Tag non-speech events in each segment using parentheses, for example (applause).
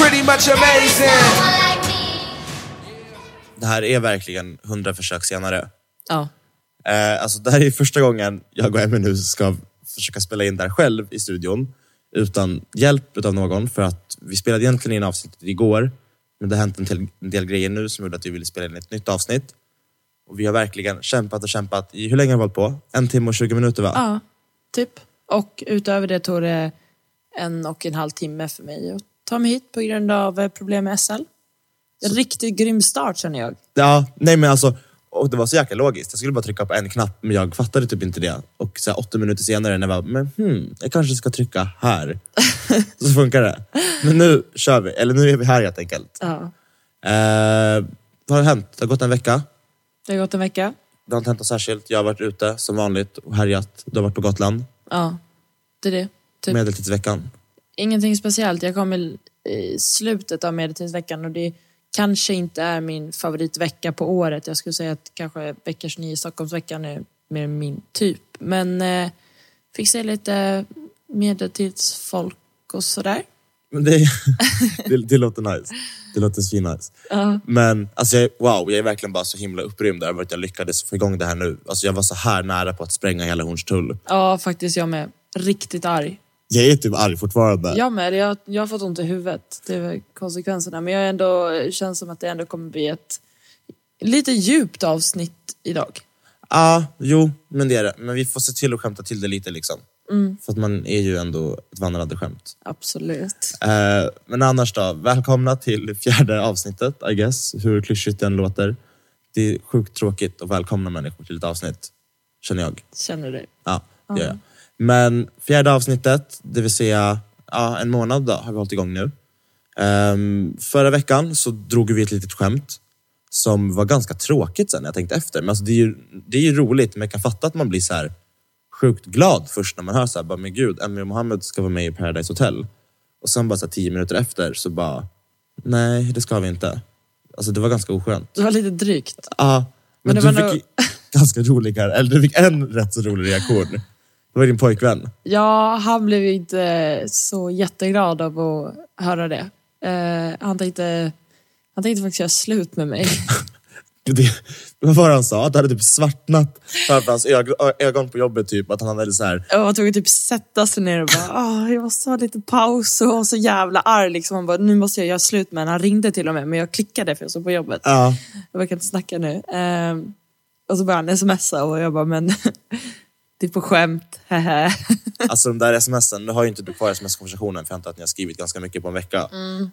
pretty much amazing! Det här är verkligen hundra försök senare. Ja. Eh, alltså det här är första gången jag och Emmy nu ska försöka spela in det här själv i studion utan hjälp av någon för att vi spelade egentligen in avsnittet igår men det har hänt en del, en del grejer nu som gjorde att vi ville spela in ett nytt avsnitt. Och vi har verkligen kämpat och kämpat i, hur länge har vi hållit på? En timme och 20 minuter va? ja, typ. Och utöver det tog det en och en halv timme för mig att ta mig hit på grund av eh, problem med SL. En riktigt grym start känner jag. Ja, nej men alltså, och det var så jäkla logiskt. Jag skulle bara trycka på en knapp, men jag fattade typ inte det. Och så här, åtta minuter senare när jag var, men hmm, jag kanske ska trycka här. (laughs) så funkar det. Men nu kör vi, eller nu är vi här helt enkelt. Ja. Eh, vad har hänt? Det har gått en vecka. Det har gått en vecka. Det har inte hänt något särskilt. Jag har varit ute som vanligt och härjat. Du har varit på Gotland. Ja, det är det. Typ. Medeltidsveckan. Ingenting speciellt. Jag kom i i slutet av medeltidsveckan och det kanske inte är min favoritvecka på året. Jag skulle säga att kanske vecka 29 i Stockholmsveckan är mer min typ. Men eh, fick se lite medeltidsfolk och sådär. Men det, (laughs) det, det låter nice. Det låter svinnice. Ja. Men alltså, jag, wow, jag är verkligen bara så himla upprymd över att jag lyckades få igång det här nu. Alltså, jag var så här nära på att spränga hela Hornstull. ja, faktiskt jag med. Riktigt arg. Jag är typ arg fortfarande. Jag med. Jag, jag har fått ont i huvudet. Det är konsekvenserna. Men jag ändå, känns som att det ändå kommer bli ett lite djupt avsnitt idag. Ja, jo, men det är det. Men vi får se till att skämta till det lite liksom. För att man är ju ändå ett vandrande skämt. Absolut. Eh, men annars då, välkomna till fjärde avsnittet, I guess. Hur klyschigt den låter. Det är sjukt tråkigt att välkomna människor till ett avsnitt, känner jag. Känner du? Ja, det gör jag. Men fjärde avsnittet, det vill säga ja, en månad då, har vi hållit igång nu. Ehm, förra veckan så drog vi ett litet skämt som var ganska tråkigt sen när jag tänkte efter. Men alltså, det, är ju, det är ju roligt, men jag kan fatta att man blir så här sjukt glad först när man hör så här, bara, men gud, Emmy och Mohammed ska vara med i Paradise Hotel. Och sen bara så här, tio minuter efter så bara, nej det ska vi inte. Alltså det var ganska oskönt. Det var lite drygt. Ja, men, Men det du fick ju (laughs) ganska roligare, eller du fick en rätt så rolig reaktion. Det var din pojkvän. Ja, han blev ju inte så jätteglad av att höra det. Eh, han, tänkte, han tänkte faktiskt göra slut med mig. (laughs) Det, vad var det han sa? Att det hade typ svartnat framför hans ögon, på jobbet. Typ. Att han hade så här, Jag var tvungen att typ sätta sig ner och bara "Åh, jag måste ha lite paus och var så jävla arg. Liksom. Han bara, nu måste jag göra slut med henne. Han ringde till och med men jag klickade för jag såg på jobbet. ja, Jag verkar inte snacka nu. Ehm, och så började han smsa och jag bara, men det är på skämt, (laughs) alltså de där smsen, nu har ju inte du kvar sms-konversationen för jag antar att ni har skrivit ganska mycket på en vecka.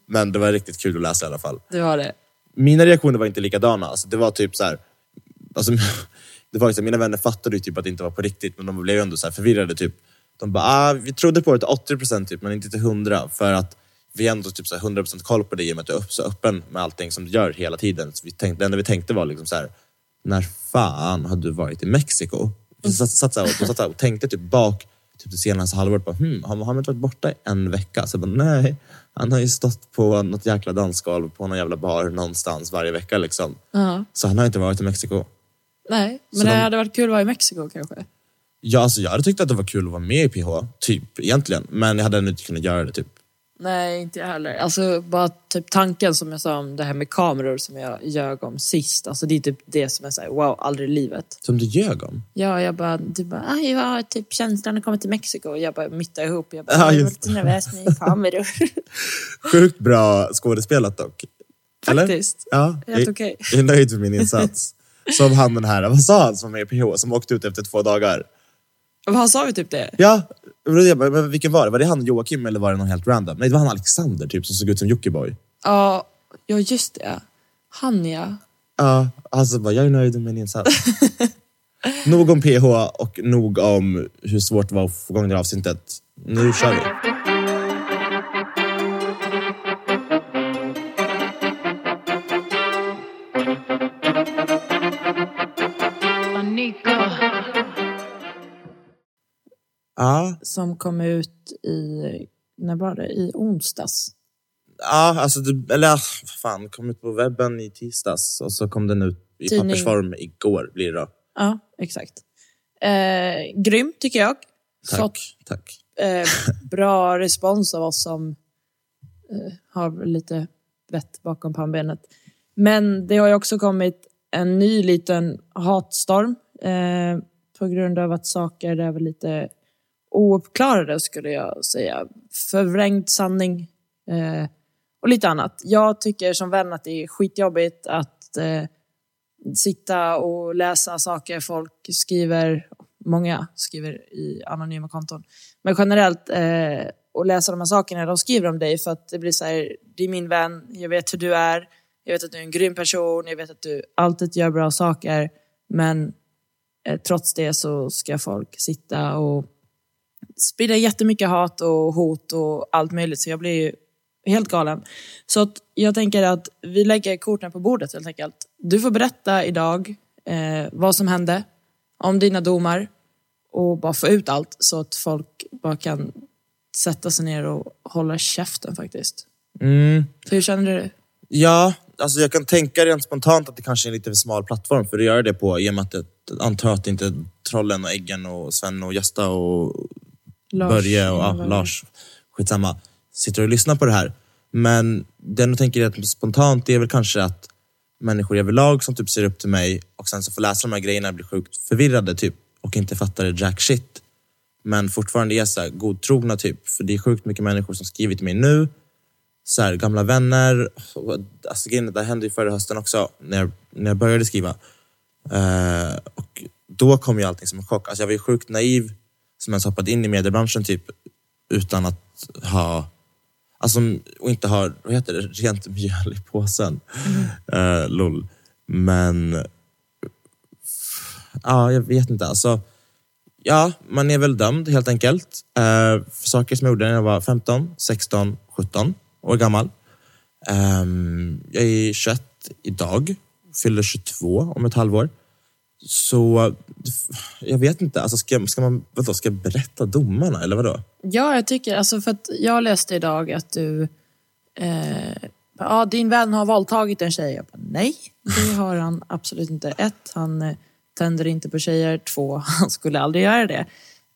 Men det var riktigt kul att läsa i alla fall. Det var det. Mina reaktioner var inte likadana. Alltså, det var typ så här, alltså, (laughs) det var här, mina vänner fattade ju typ att det inte var på riktigt men de blev ju ändå så här förvirrade. Typ. De bara, ah, vi trodde på det till 80% typ, men inte till 100 för att vi har ändå typ så här 100% koll på det i och med att du är så öppen med allting som du gör hela tiden. Så vi tänkte, det enda vi tänkte var liksom så här, när fan har du varit i Mexiko? Satt, satt och, satt och tänkte typ bak typ det senaste halvåret. Bara, hmm, har Mohammed varit borta en vecka? Så jag bara, nej, han har ju stått på något jäkla dansgolv på någon jävla bar någonstans varje vecka. Liksom. Ja. Så han har inte varit i Mexiko. Nej, men Så det de- hade varit kul att vara i Mexiko kanske. Ja, alltså, jag hade tyckt att det var kul att vara med i PH, typ egentligen. Men jag hade ändå inte kunnat göra det. typ. Nej, inte jag heller. Alltså bara typ tanken som jag sa om det här med kameror som jag ljög om sist. Alltså det är typ det som är såhär, wow, aldrig i livet. Som du ljög om. Ja, jag bara, du bara, ah, jag har typ känslan att komma till Mexiko. Och jag bara mittar ihop. Jag bara, Ja, jag var lite nervös med kameror. (laughs) Sjukt bra skådespelat dock. Eller? Faktiskt. Ja, Helt okej. jag är nöjd med min insats. Som han den här, vad sa han som var med i PH, som åkte ut efter två dagar? Vad sa vi typ det? Ja, jag bara, men vilken var det? Var det han Joakim eller var det någon helt random? Nej, det var han Alexander typ som såg ut som Jockiboi. Ja, ja just det. Han ja. Ja, alltså bara, jag är nöjd med min insats. (laughs) nog om PH och nog om hur svårt det var att få igång det här avsnittet. Nu kör vi. Ja, Som kom ut i, när var det? I onsdags. ja alltså, det, eller fan, kom ut på webben i tisdags och så kom den ut i Tidning. pappersform igår blir det då. Ja, exakt. Eh, grym tycker jag. Tack. fått Tack. eh, bra respons av oss som eh, har lite vett bakom pannbenet. Men det har ju också kommit en ny liten hatstorm eh, på grund av att saker är väl lite ouppklarade skulle jag säga. Förvrängd sanning eh, och lite annat. Jag tycker som vän att det är skitjobbigt att eh, sitta och läsa saker folk skriver, många skriver i anonyma konton, men generellt eh, och läsa de här sakerna de skriver om dig för att det blir så här, det är min vän, jag vet hur du är, jag vet att du är en grym person, jag vet att du alltid gör bra saker, men eh, trots det så ska folk sitta och sprida jättemycket hat och hot och allt möjligt, så jag blir ju helt galen. Så att jag tänker att vi lägger korten på bordet helt enkelt. Du får berätta idag eh, vad som hände, om dina domar och bara få ut allt så att folk bara kan sätta sig ner och hålla käften faktiskt. Mm. Hur känner du? Ja, alltså jag kan tänka rent spontant att det kanske är en lite för smal plattform för att göra det på i och med att det, antar att det inte Trollen och Äggen och Sven och Gösta och Börje och ja, Lars. Lars, skitsamma, sitter och lyssnar på det här. Men det jag tänker rätt spontant det är väl kanske att människor överlag som typ ser upp till mig och sen så får läsa de här grejerna blir sjukt förvirrade typ och inte fattar det jack shit. Men fortfarande är så här godtrogna typ. För det är sjukt mycket människor som skriver till mig nu. Så här, gamla vänner. Alltså, det hände ju förra hösten också när jag, när jag började skriva. Eh, och då kom ju allting som en chock. Alltså, jag var ju sjukt naiv som ens hoppade in i mediebranschen typ utan att ha Alltså, och inte ha, vad heter det, rent mjöl i påsen. Eh, lol. Men, ja, jag vet inte. Alltså, ja, man är väl dömd helt enkelt. Eh, för saker som jag gjorde när jag var 15, 16, 17 år gammal. Ehm, jag är 21 idag, fyller 22 om ett halvår. Så jag vet inte, alltså ska, ska man vadå, ska jag berätta domarna eller vadå? Ja, jag tycker, alltså för att jag läste idag att du, eh, ja din vän har våldtagit en tjej. Jag bara, nej, det har han absolut inte. Ett, han eh, tänder inte på tjejer. Två, (laughs) han skulle aldrig göra det.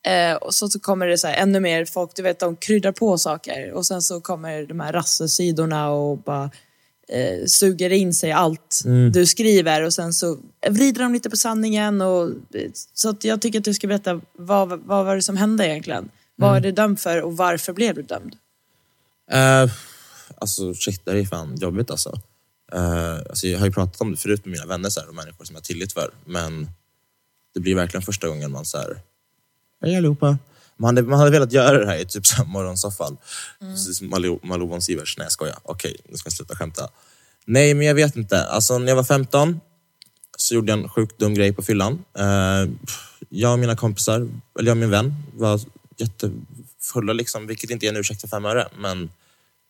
Eh, och så, så kommer det så här, ännu mer folk, du vet de kryddar på saker och sen så kommer de här rassesidorna och bara eh, suger in sig allt du skriver och sen så vrider de lite på sanningen. Och, så att jag tycker att du ska berätta vad, vad var det som hände egentligen? Vad är du dömd för och varför blev du dömd? Uh, alltså shit, det är fan jobbigt alltså. Uh, alltså. Jag har ju pratat om det förut med mina vänner så här, och människor som jag har tillit för. Men det blir verkligen första gången man så här, hej allihopa. Man hade, man hade velat göra det här i typ så här morgonsoffan. Precis som Malou, Malou von Sivers. Nej jag skojar. Okej, nu ska jag sluta skämta. Nej men jag vet inte. Alltså när jag var 15 så gjorde jag en sjukt dum grej på fyllan. Uh, jag och mina kompisar, eller jag och min vän, var jättefulla liksom. Vilket inte är en ursäkt för fem öre. Men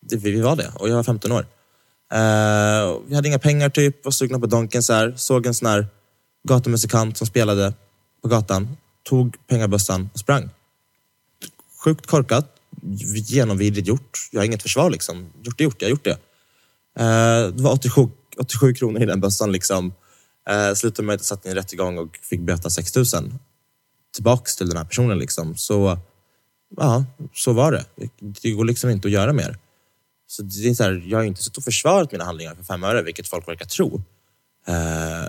det, vi var det och jag var 15 år. Eh, vi hade inga pengar typ, var sugna på Donken så här. Såg en sån här gatumusikant som spelade på gatan. Tog pengabössan och sprang. Sjukt korkat, genomvidrigt gjort. Jag har inget försvar liksom. Gjort det gjort, jag har gjort det. Eh, det var 87, 87 kronor i den bössan liksom. Eh, slutade med att jag satt i en rättegång och fick böta 6 000. Tillbaks till den här personen liksom. Så ja, så var det. Det går liksom inte att göra mer. Så det är så här, jag har inte suttit och försvarat mina handlingar för fem öre, vilket folk verkar tro. Eh,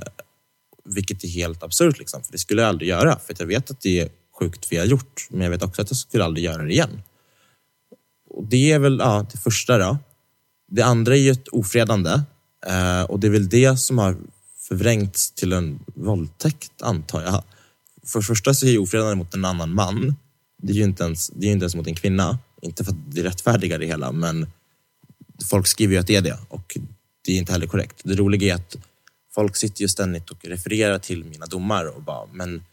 vilket är helt absurt, liksom, för det skulle jag aldrig göra. För att jag vet att det sjukt vi har gjort, men jag vet också att jag skulle aldrig göra det igen. Och det är väl ja, det första då. Det andra är ju ett ofredande. Eh, och det är väl det som har förvrängts till en våldtäkt, antar jag. För det första så är ju ofredande mot en annan man. Det är ju inte ens, det är inte ens mot en kvinna. Inte för att det rättfärdigar det hela, men folk skriver ju att det är det och det är inte heller korrekt. Det roliga är att folk sitter ju ständigt och refererar till mina domar och bara, men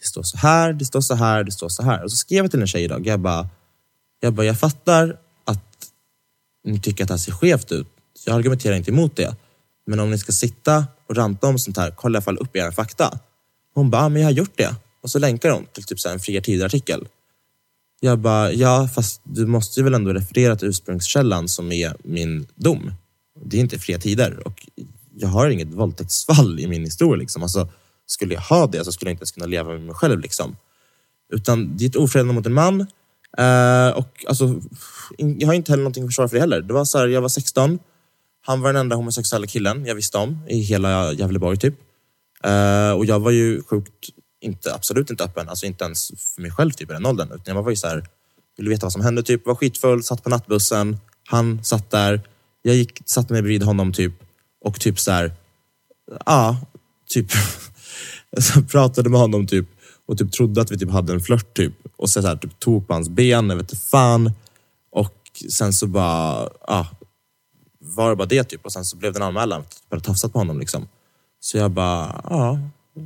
det står så här, det står så här, det står så här. Och så skrev jag till en tjej idag, jag bara, jag, bara, jag fattar att ni tycker att det här ser skevt ut. Jag argumenterar inte emot det. Men om ni ska sitta och ranta om sånt här, kolla i alla fall upp era fakta. Hon bara, men jag har gjort det. Och så länkar hon till typ så här en Fria Tider-artikel. Jag bara, ja fast du måste ju väl ändå referera till ursprungskällan som är min dom. Det är inte Fria Tider och jag har inget våldtäktsfall i min historia. Liksom. Alltså, skulle jag ha det så skulle jag inte ens kunna leva med mig själv. Liksom. Utan det är ett ofredande mot en man. Eh, och alltså, jag har inte heller någonting att försvara för det heller. Det var så här, jag var 16. Han var den enda homosexuella killen jag visste om i hela Gävleborg typ. Eh, och jag var ju sjukt, inte, absolut inte öppen, alltså inte ens för mig själv typ i den åldern. Utan jag var ju så här, ville veta vad som hände typ, var skitfull, satt på nattbussen. Han satt där, jag gick, satte mig bredvid honom typ och typ så här, ja, typ (laughs) (laughs) så pratade med honom typ och typ trodde att vi typ hade en flört typ. Och så, så här, typ tog på hans ben, jag vet inte fan. Och sen så bara, ja, var det bara det typ. Och sen så blev det en anmälan, för att jag hade tafsat på honom liksom. Så jag bara, ja,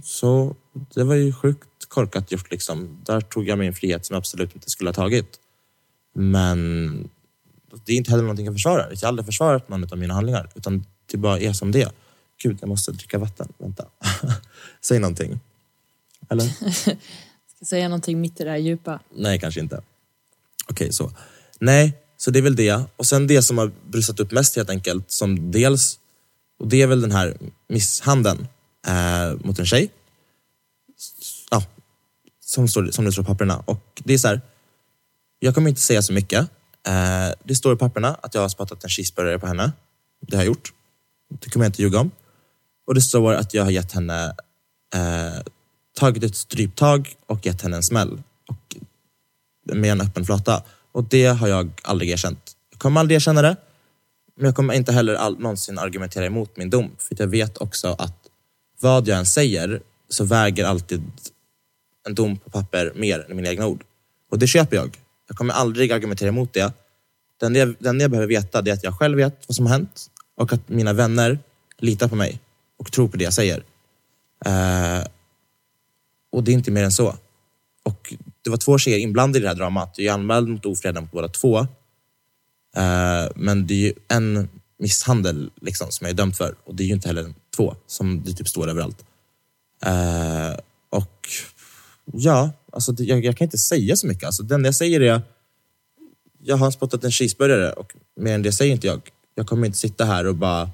så det var ju sjukt korkat gjort liksom. Där tog jag min frihet som jag absolut inte skulle ha tagit. Men det är inte heller någonting jag försvarar. Jag har aldrig försvarat någon av mina handlingar. Utan det bara är som det är. Gud, jag måste dricka vatten. Vänta. (laughs) Säg någonting. Eller? (laughs) Ska säga någonting mitt i det här djupa? Nej, kanske inte. Okej, så. Nej, så det är väl det. Och sen det som har brustat upp mest helt enkelt, som dels, och det är väl den här misshandeln eh, mot en tjej. Ja, som, står, som det står på papperna. Och det är så här, jag kommer inte säga så mycket. Eh, det står i papperna att jag har spottat en cheeseburgare på henne. Det har jag gjort. Det kommer jag inte ljuga om. Och det står att jag har gett henne eh, tagit ett stryptag och gett henne en smäll. Och med en öppen flata. Och det har jag aldrig erkänt. Jag kommer aldrig erkänna det. Men jag kommer inte heller all, någonsin argumentera emot min dom. För jag vet också att vad jag än säger så väger alltid en dom på papper mer än mina egna ord. Och det köper jag. Jag kommer aldrig argumentera emot det. Den jag, den jag behöver veta det är att jag själv vet vad som har hänt och att mina vänner litar på mig och tror på det jag säger. Eh, och det är inte mer än så. Och det var två tjejer inblandade i det här dramat. Jag är anmäld mot ofredande mot båda två. Eh, men det är ju en misshandel liksom, som jag är dömd för. Och det är ju inte heller två, som det typ står överallt. Eh, och ja, alltså det, jag, jag kan inte säga så mycket. Alltså, det enda jag säger är jag har spottat en cheeseburgare och mer än det säger inte jag. Jag kommer inte sitta här och bara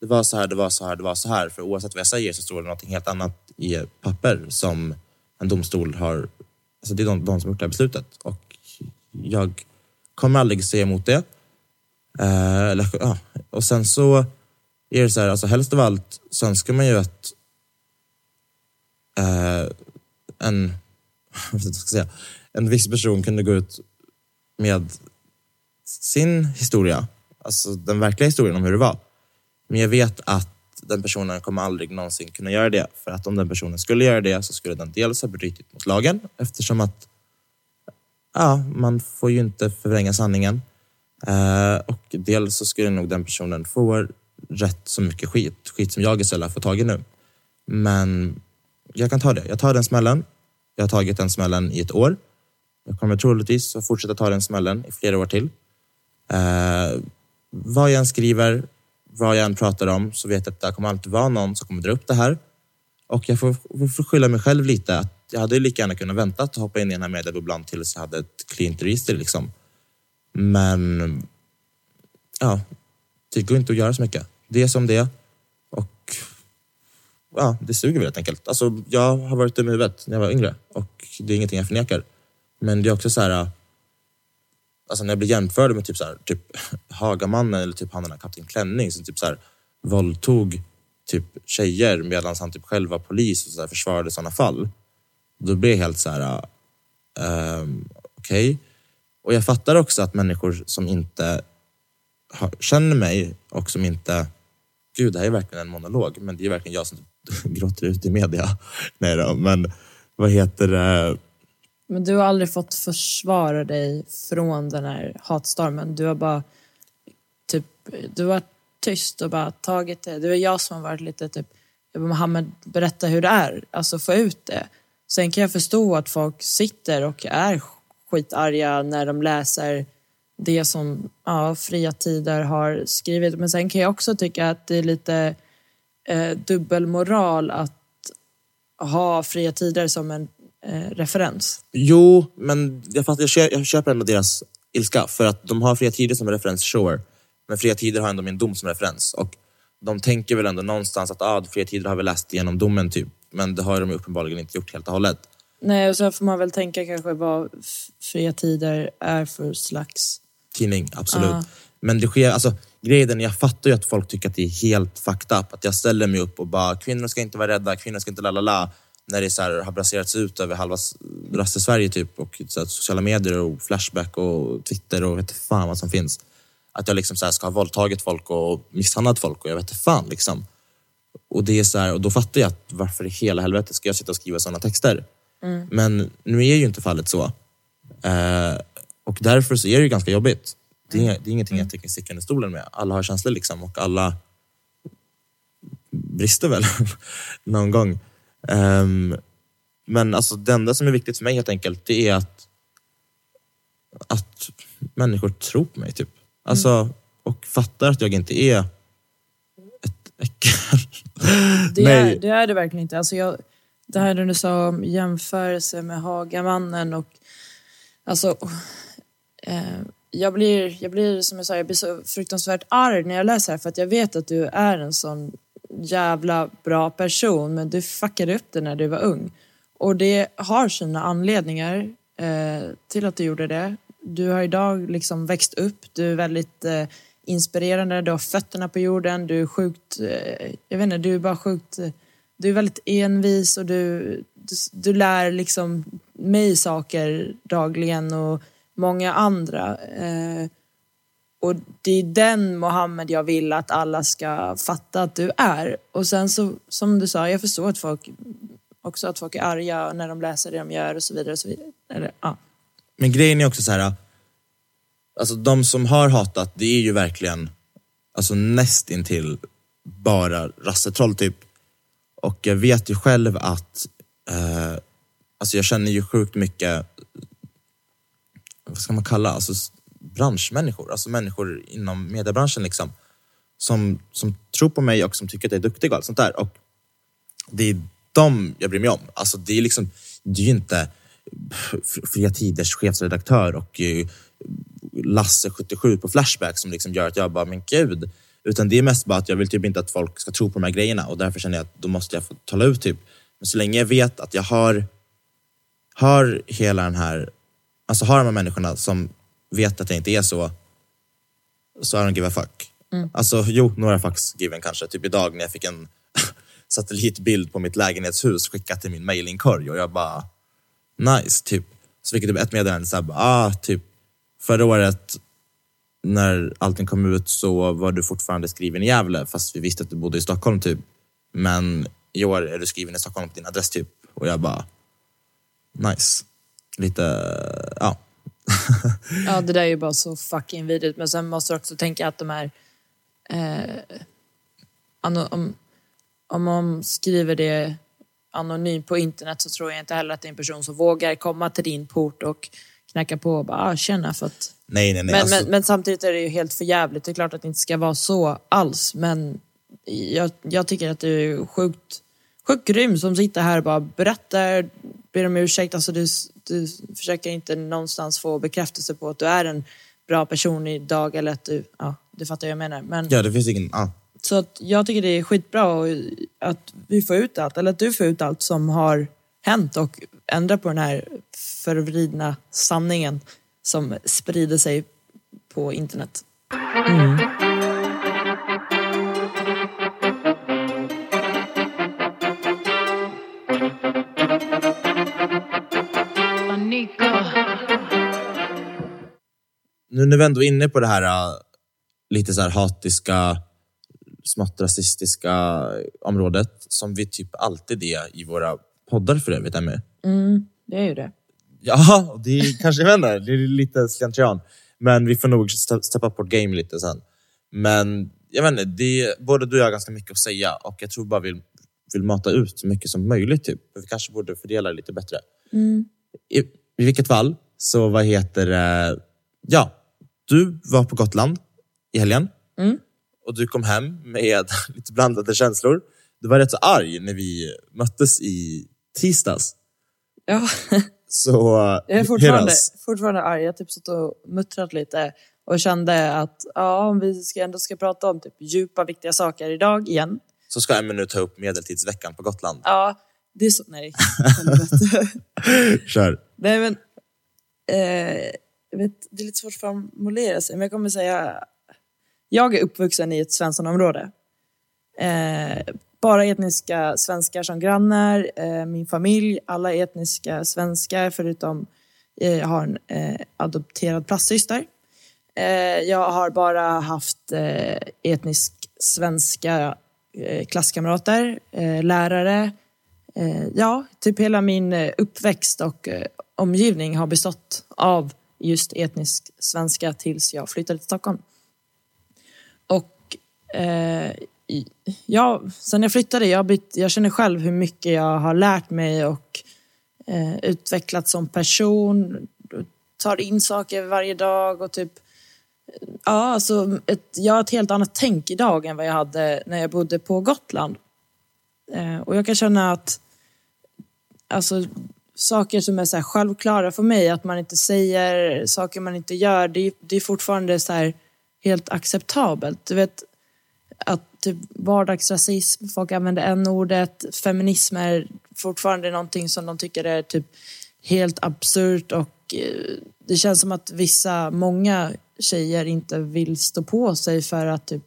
det var så här, det var så här, det var så här. För oavsett vad jag säger så står det något helt annat i ett papper som en domstol har... Alltså det är de, de som har gjort det här beslutet. Och jag kommer aldrig säga emot det. Eh, eller, ja. Och sen så är det så här, alltså helst av allt så önskar man ju att eh, en, (laughs) vad ska jag säga, en viss person kunde gå ut med sin historia, alltså den verkliga historien om hur det var. Men jag vet att den personen kommer aldrig någonsin kunna göra det. För att om den personen skulle göra det så skulle den dels ha brutit mot lagen eftersom att ja, man får ju inte förvränga sanningen. Eh, och dels så skulle nog den personen få rätt så mycket skit. Skit som jag istället har fått tag i nu. Men jag kan ta det. Jag tar den smällen. Jag har tagit den smällen i ett år. Jag kommer troligtvis att fortsätta ta den smällen i flera år till. Eh, vad jag än skriver, vad jag än pratar om så vet jag att det kommer alltid vara någon som kommer dra upp det här. Och jag får, får skylla mig själv lite. Att jag hade ju lika gärna kunnat vänta att hoppa in i den här mediebubblan tills jag hade ett cleant register. Liksom. Men ja, det går inte att göra så mycket. Det är som det är. Och ja, det suger väl helt enkelt. Alltså, jag har varit dum i huvudet när jag var yngre och det är ingenting jag förnekar. Men det är också så här... Alltså när jag blir jämförd med typ, så här, typ (laughs) Hagamannen eller typ han den här Kapten Klänning som typ så här, våldtog typ tjejer medan han typ själv var polis och så här, försvarade sådana fall. Då blir jag helt så här... ehm, Okej. Och jag fattar också att människor som inte har, känner mig och som inte... Gud, det här är verkligen en monolog, men det är verkligen jag som typ (laughs) gråter ut i media. (laughs) Nej då, men vad heter det? Men du har aldrig fått försvara dig från den här hatstormen. Du har bara typ, du har varit tyst och bara tagit det. Det är jag som har varit lite typ, jag bara, Mohammed berätta hur det är, alltså få ut det. Sen kan jag förstå att folk sitter och är skitarga när de läser det som ja, Fria Tider har skrivit. Men sen kan jag också tycka att det är lite eh, dubbelmoral att ha Fria Tider som en eh, referens. Jo, men jag, fattar, jag, köper, jag köper ändå deras ilska. För att de har Fria Tider som referens, sure. Men Fria Tider har ändå min dom som referens. Och de tänker väl ändå någonstans att ah, Fria Tider har väl läst igenom domen typ. Men det har de uppenbarligen inte gjort helt och hållet. Nej, och så får man väl tänka kanske vad fria tider är för slags... tidning, absolut. Ja. Men det sker, alltså grejen jag fattar ju att folk tycker att det är helt fucked up. Att jag ställer mig upp och bara, kvinnor ska inte vara rädda, kvinnor ska inte la la la. När det så här, har braserats ut över halva s- resten av Sverige typ. Och så här, sociala medier och Flashback och Twitter och vet fan vad som finns. Att jag liksom så här, ska ha våldtagit folk och misshandlat folk och jag vet fan liksom. Och, det är så här, och då fattar jag att varför i hela helvete ska jag sitta och skriva sådana texter? Men nu är ju inte fallet så. Eh, och därför så är det ju ganska jobbigt. Det är, det är ingenting jag tänker sticka under stolen med. Alla har känslor liksom och alla brister väl (laughs) någon gång. Ehm, men alltså det enda som är viktigt för mig helt enkelt, det är att, att människor tror på mig. typ. Alltså, Och fattar att jag inte är ett äckel. (laughs) Det Nej. är, det är det verkligen inte. Alltså jag, det här du sa om jämförelse med Hagamannen och... Alltså... Eh, jag, blir, jag blir, som jag sa, jag blir så fruktansvärt arg när jag läser det här för att jag vet att du är en sån jävla bra person men du fuckade upp det när du var ung. Och det har sina anledningar eh, till att du gjorde det. Du har idag liksom växt upp, du är väldigt eh, inspirerande, du har fötterna på jorden, du är sjukt, eh, jag vet inte, du är bara sjukt, eh, du är väldigt envis och du, du, du lär liksom mig saker dagligen och många andra. Eh, och det är den Mohammed jag vill att alla ska fatta att du är. Och sen så, som du sa, jag förstår att folk också att folk är arga när de läser det de gör och så vidare. Och så vidare. Eller, ja. Men grejen är också så här. Alltså de som har hatat, det är ju verkligen alltså nästintill bara rassetroll typ. Och jag vet ju själv att, eh, alltså jag känner ju sjukt mycket, vad ska man kalla, alltså branschmänniskor, alltså människor inom mediebranschen liksom. Som, som tror på mig och som tycker att jag är duktig och allt sånt där. Och det är dem jag bryr mig om. Alltså det är liksom, det är ju inte Fria Tiders chefredaktör och eh, Lasse 77 på Flashback som liksom gör att jag bara, men gud. Utan det är mest bara att jag vill typ inte att folk ska tro på de här grejerna och därför känner jag att då måste jag få tala ut typ. Men så länge jag vet att jag har, har hela den här, alltså har de här människorna som vet att jag inte är så, så I don't give a fuck. Alltså jo, några fucks given kanske. Typ idag när jag fick en (laughs) satellitbild på mitt lägenhetshus skickat till min mailingkorg och jag bara nice, typ. Så fick jag typ ett meddelande såhär, ah, typ förra året när allting kom ut så var du fortfarande skriven i Gävle fast vi visste att du bodde i Stockholm typ. Men i år är du skriven i Stockholm på din adress typ. Och jag bara, nice. Lite, ja. (laughs) ja, det där är ju bara så fucking vidrigt. Men sen måste du också tänka att de här... Eh, om, om man skriver det anonymt på internet så tror jag inte heller att det är en person som vågar komma till din port och knacka på och bara ah, tjena för att Nej, nej, nej. Men, alltså, men, men samtidigt är det ju helt för jävligt. Det är klart att det inte ska vara så alls. Men jag, jag tycker att du är sjukt, sjukt grym som sitter här och bara berättar, ber om ursäkt. Alltså du, du försöker inte någonstans få bekräftelse på att du är en bra person idag eller att du, ja, du fattar vad jag menar. Men, ja, det finns ingen, ja. Så att jag tycker det är skitbra att vi får ut allt, eller att du får ut allt som har hänt och ändra på den här förvridna sanningen som sprider sig på internet. Nu när vi ändå är inne på det här äh, lite så här hatiska, smått rasistiska området, som vi typ alltid är i våra poddar för övrigt, Emmy. Det är ju det. Ja, det är kanske, jag inte, det är lite slentrian. Men vi får nog ste- steppa up vårt game lite sen. Men jag vet inte, det, både du och jag har ganska mycket att säga och jag tror bara vi vill mata ut så mycket som möjligt. Typ. Vi kanske borde fördela det lite bättre. I, I vilket fall, så vad heter det? Ja, du var på Gotland i helgen och du kom hem med (laughs) lite blandade känslor. Du var rätt så arg när vi möttes i tisdags. Ja, (laughs) Så jag är fortfarande, fortfarande arg. Jag har typ suttit och muttrat lite och kände att ja, om vi ska ändå ska prata om typ djupa, viktiga saker idag igen. så ska Emmy nu ta upp medeltidsveckan på Gotland. Ja, Det är så, nej. (laughs) Kör. nej men, eh, jag vet, det är lite svårt att formulera sig, men jag kommer säga, jag är uppvuxen i ett Svenssonområde. Eh, bara etniska svenskar som grannar, eh, min familj, alla etniska svenskar förutom eh, jag har en eh, adopterad plastsyster. Eh, jag har bara haft eh, etnisk svenska eh, klasskamrater, eh, lärare. Eh, ja, typ hela min eh, uppväxt och eh, omgivning har bestått av just etnisk svenska tills jag flyttade till Stockholm. Och eh, ja, sen jag flyttade, jag, bytt, jag känner själv hur mycket jag har lärt mig och eh, utvecklats som person. Tar in saker varje dag och typ Ja, alltså ett, jag har ett helt annat tänk idag än vad jag hade när jag bodde på Gotland. Eh, och jag kan känna att alltså, saker som är så här självklara för mig, att man inte säger saker man inte gör, det, är- det är fortfarande så här helt acceptabelt. Du vet, att typ vardagsrasism, folk använder n-ordet, feminism är fortfarande någonting som de tycker är typ helt absurt och eh, det känns som att vissa, många tjejer inte vill stå på sig för att typ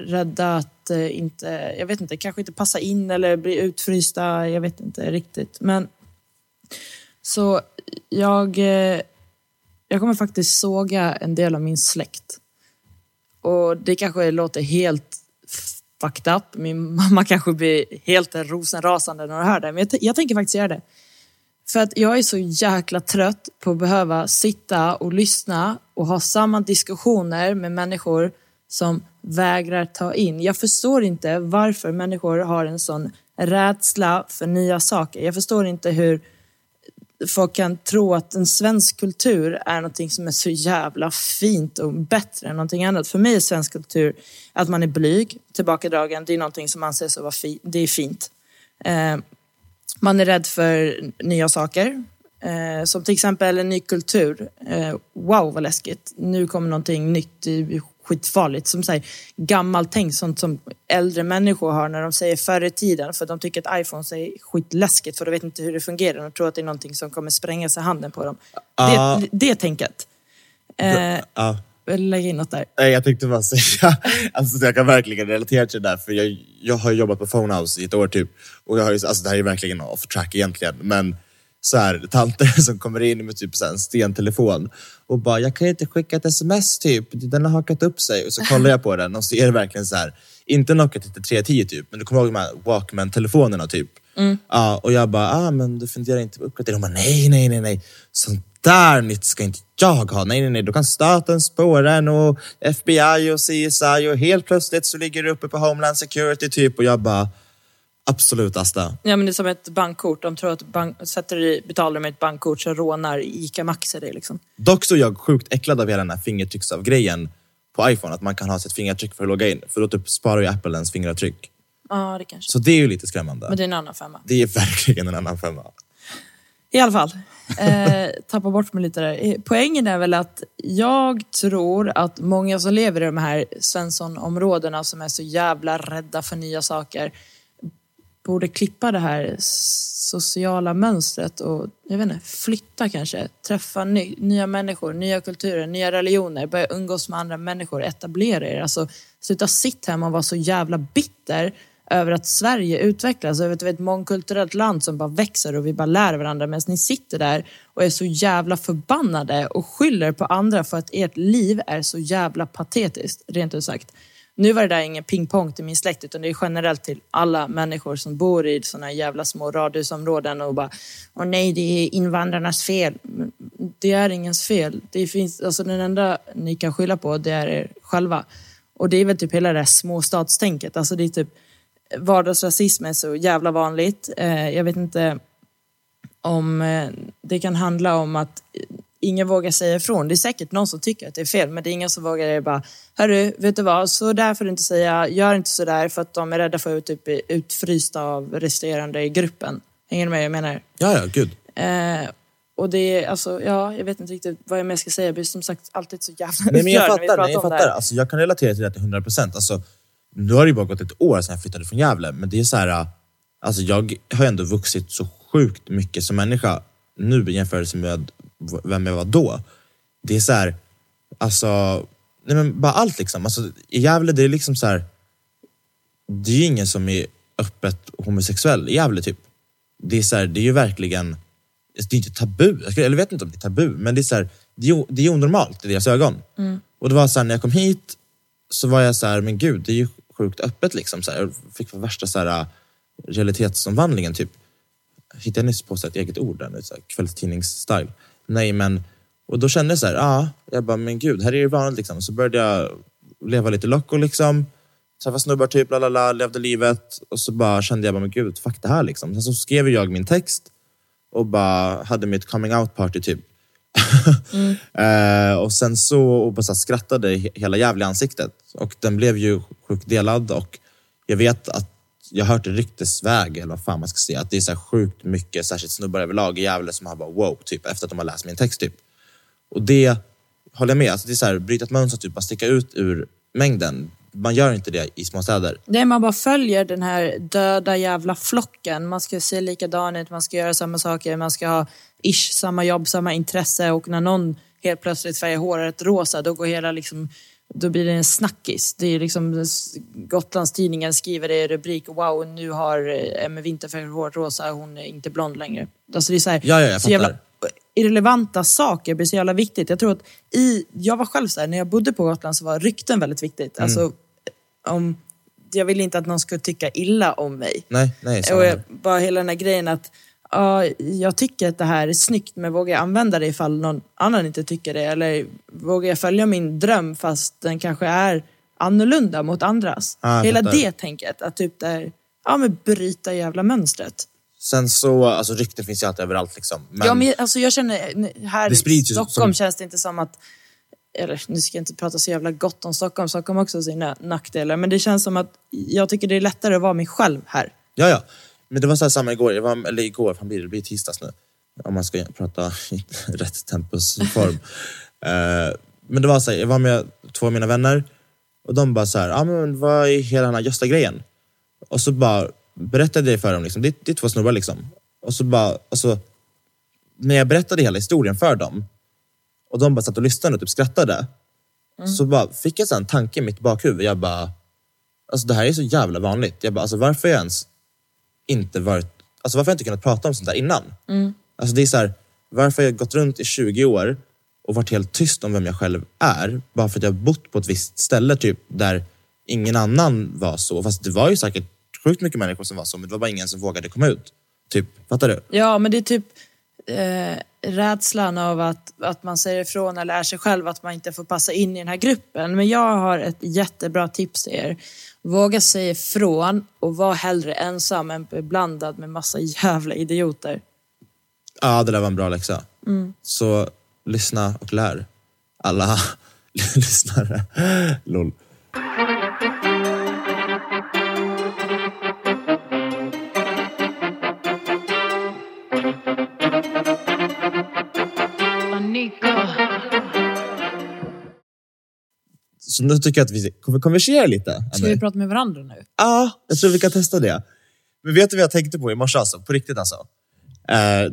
rädda att eh, inte, jag vet inte, kanske inte passa in eller bli utfrysta, jag vet inte riktigt. Men så jag, eh, jag kommer faktiskt såga en del av min släkt. Och det kanske låter helt fucked up. Min (laughs) mamma kanske blir helt rosenrasande när hon hör det. Men jag, jag tänker faktiskt göra det. För att jag är så jäkla trött på att behöva sitta och lyssna och ha samma diskussioner med människor som vägrar ta in. Jag förstår inte varför människor har en sån rädsla för nya saker. Jag förstår inte hur folk kan tro att en svensk kultur är någonting som är så jävla fint och bättre än någonting annat. För mig är svensk kultur att man är blyg, tillbakadragen, det är någonting som anses vara fi- det är fint. Eh, man är rädd för nya saker. Eh, som till exempel en ny kultur. Eh, wow vad läskigt. Nu kommer någonting nytt. Skitfarligt. Som säger gammalt tänk, sånt som äldre människor har när de säger förr i tiden. För de tycker att iPhones är skitläskigt för de vet inte hur det fungerar. De tror att det är någonting som kommer sprängas i handen på dem. Ja. Det, det tänket. Ja. vill lägga in något där. Nej, jag tänkte bara säga, (laughs) alltså jag kan verkligen relatera till det där för jag, jag har jobbat på Phonehouse i ett år typ och jag har alltså det här är verkligen off track egentligen men så här, tanter (laughs) som kommer in med typ så en stentelefon och bara jag kan inte skicka ett sms typ, den har hakat upp sig och så kollar jag på den och så är det verkligen så här, inte Nokia 3310 typ men du kommer ihåg de här Walkman-telefonerna typ. Ja, och jag bara, ah, men du funderar inte på uppgradering? Hon bara, nej, nej, nej, nej. Sånt där nytt ska inte jag ha. Nej, nej, nej. Då kan staten spåra en och FBI och CSI och helt plötsligt så ligger du uppe på Homeland Security typ. Och jag bara, absolut Asta. Ja, men det är som ett bankkort. De tror att bank, sätter du, betalar med ett bankkort så rånar ICA Maxi det. Liksom. Dock så är jag sjukt äcklad av hela den här fingertrycksavgrejen på iPhone. Att man kan ha sitt fingeravtryck för att logga in. För då typ sparar ju Apple ens fingeravtryck. Ja, det kanske. Så det är ju lite skrämmande. Men det är en annan femma. Det är verkligen en annan femma. I alla fall, eh, (laughs) tappa bort mig lite där. Eh, Poängen är väl att jag tror att många som lever i de här Svensson-områdena som är så jävla rädda för nya saker borde klippa det här sociala mönstret och jag vet inte, flytta kanske. Träffa ny, nya människor, nya kulturer, nya religioner, börja umgås med andra människor, etablera er. Alltså, sluta sitt hemma och vara så jävla bitter över att Sverige utvecklas, över att vi är ett mångkulturellt land som bara växer och vi bara lär varandra medan ni sitter där och är så jävla förbannade och skyller på andra för att ert liv är så jävla patetiskt, rent ut sagt. Nu var det där ingen pingpong till min släkt utan det är generellt till alla människor som bor i såna här jävla små radhusområden och bara Åh nej, det är invandrarnas fel. Det är ingens fel. Det finns, alltså den enda ni kan skylla på det är er själva. Och det är väl typ hela det här småstadstänket. Alltså det är typ vardagsrasism är så jävla vanligt. Eh, jag vet inte om eh, det kan handla om att ingen vågar säga ifrån. Det är säkert någon som tycker att det är fel, men det är ingen som vågar det bara, hörru, vet du vad, så där får du inte säga, gör inte så där för att de är rädda för att typ bli utfrysta av resterande i gruppen. Hänger du med vad jag menar? Ja, ja, gud. Eh, och det är, alltså, ja, jag vet inte riktigt vad jag mer ska säga. Jag blir som sagt alltid så jävla Nej, men jag fattar. Nej, jag fattar. Alltså, jag kan relatera till det till 100 procent. Alltså, nu har det ju bara gått ett år sedan jag flyttade från Gävle, men det är så här... Alltså jag har ändå vuxit så sjukt mycket som människa nu i jämförelse med vem jag var då. Det är så här, alltså, nej men bara allt liksom. Alltså, I Gävle det är liksom så här, det är ju ingen som är öppet homosexuell i Gävle typ. Det är så här, det är ju verkligen, det är inte tabu, eller vet inte om det är tabu, men det är så här, det är, o- det är onormalt i deras ögon. Och det var så här, när jag kom hit så var jag så här, men gud, det är ju sjukt öppet liksom. Så här, jag fick värsta så här, realitetsomvandlingen typ. Hittade jag nyss på så här ett eget ord där nu, kvällstidningsstyle. Nej men, och då kände jag så här, ja, jag bara, men gud, här är det vanligt liksom. Så började jag leva lite loco liksom. Träffa snubbar typ, la la la, levde livet. Och så bara kände jag bara, men gud, fuck det här liksom. Sen så skrev jag min text och bara hade mitt coming out party typ. (laughs) eh, och sen så, och bara så skrattade he- hela jävla ansiktet. Och den blev ju sjukt delad och jag vet att jag har hört ryktesväg, eller vad fan man ska säga, att det är så här sjukt mycket, särskilt snubbar överlag i Gävle som har bara wow, typ, efter att de har läst min text. typ. Och det håller jag med, alltså, det är så här, bryta ett mönster, typ, bara sticka ut ur mängden. Man gör inte det i småstäder. Nej, man bara följer den här döda jävla flocken. Man ska se likadan ut, man ska göra samma saker, man ska ha ish samma jobb, samma intresse och när någon helt plötsligt färgar håret rosa då går hela liksom då blir det en snackis. Det är liksom Gotlandstidningen skriver det i rubrik wow nu har eh, Emmy Winter färgat håret rosa, hon är inte blond längre. Alltså det är så här, Ja, ja, jag så jävla irrelevanta saker blir så jävla viktigt. Jag tror att i, jag var själv så här, när jag bodde på Gotland så var rykten väldigt viktigt. Mm. Alltså, om, jag ville inte att någon skulle tycka illa om mig. Nej, nej. Och jag, bara hela den här grejen att jag tycker att det här är snyggt men vågar jag använda det ifall någon annan inte tycker det? Eller vågar jag följa min dröm fast den kanske är annorlunda mot andras? Jag hela fattar. det tänket, att typ där, ja men bryta jävla mönstret. Sen så, alltså rykten finns ju alltid överallt liksom. Men, Ja, men alltså jag känner, här i Stockholm som- känns det inte som att eller nu ska jag inte prata så jävla gott om Stockholm, Stockholm har också sina nackdelar. Men det känns som att jag tycker det är lättare att vara mig själv här. Ja, ja. Men det var så här samma igår, jag var, eller igår, fan blir det, det blir tisdags nu. Om man ska prata i (laughs) rätt tempusform. (laughs) eh, men det var så här, jag var med två av mina vänner och de bara så här, ah, men vad är hela den här Gösta-grejen? Och så bara berättade jag för dem, liksom, det, det är två snubbar liksom. Och så bara, alltså, när jag berättade hela historien för dem och de bara satt och lyssnade och typ skrattade. Så bara fick jag så en tanke i mitt bakhuvud. Jag bara, alltså det här är så jävla vanligt. Jag bara, alltså varför har jag ens inte varit, alltså varför har jag inte kunnat prata om sånt där innan? Alltså det är så här, varför har jag gått runt i 20 år och varit helt tyst om vem jag själv är? Bara för att jag har bott på ett visst ställe typ där ingen annan var så. Fast det var ju säkert sjukt mycket människor som var så, men det var bara ingen som vågade komma ut. Typ, fattar du? Ja, men det är typ eh, rädslan av att, att man säger ifrån eller är sig själv, att man inte får passa in i den här gruppen. Men jag har ett jättebra tips till er. Våga säga ifrån och var hellre ensam än blandad med massa jävla idioter. Ja, det där var en bra läxa. Så lyssna och lär. Alla (laughs) lyssnare. Lol. Så nu tycker jag att vi kommer konversera lite. Ska vi prata med varandra nu? Ja, jag tror vi kan testa det. Men vet du vad jag tänkte på i morse alltså? På riktigt alltså. Eh,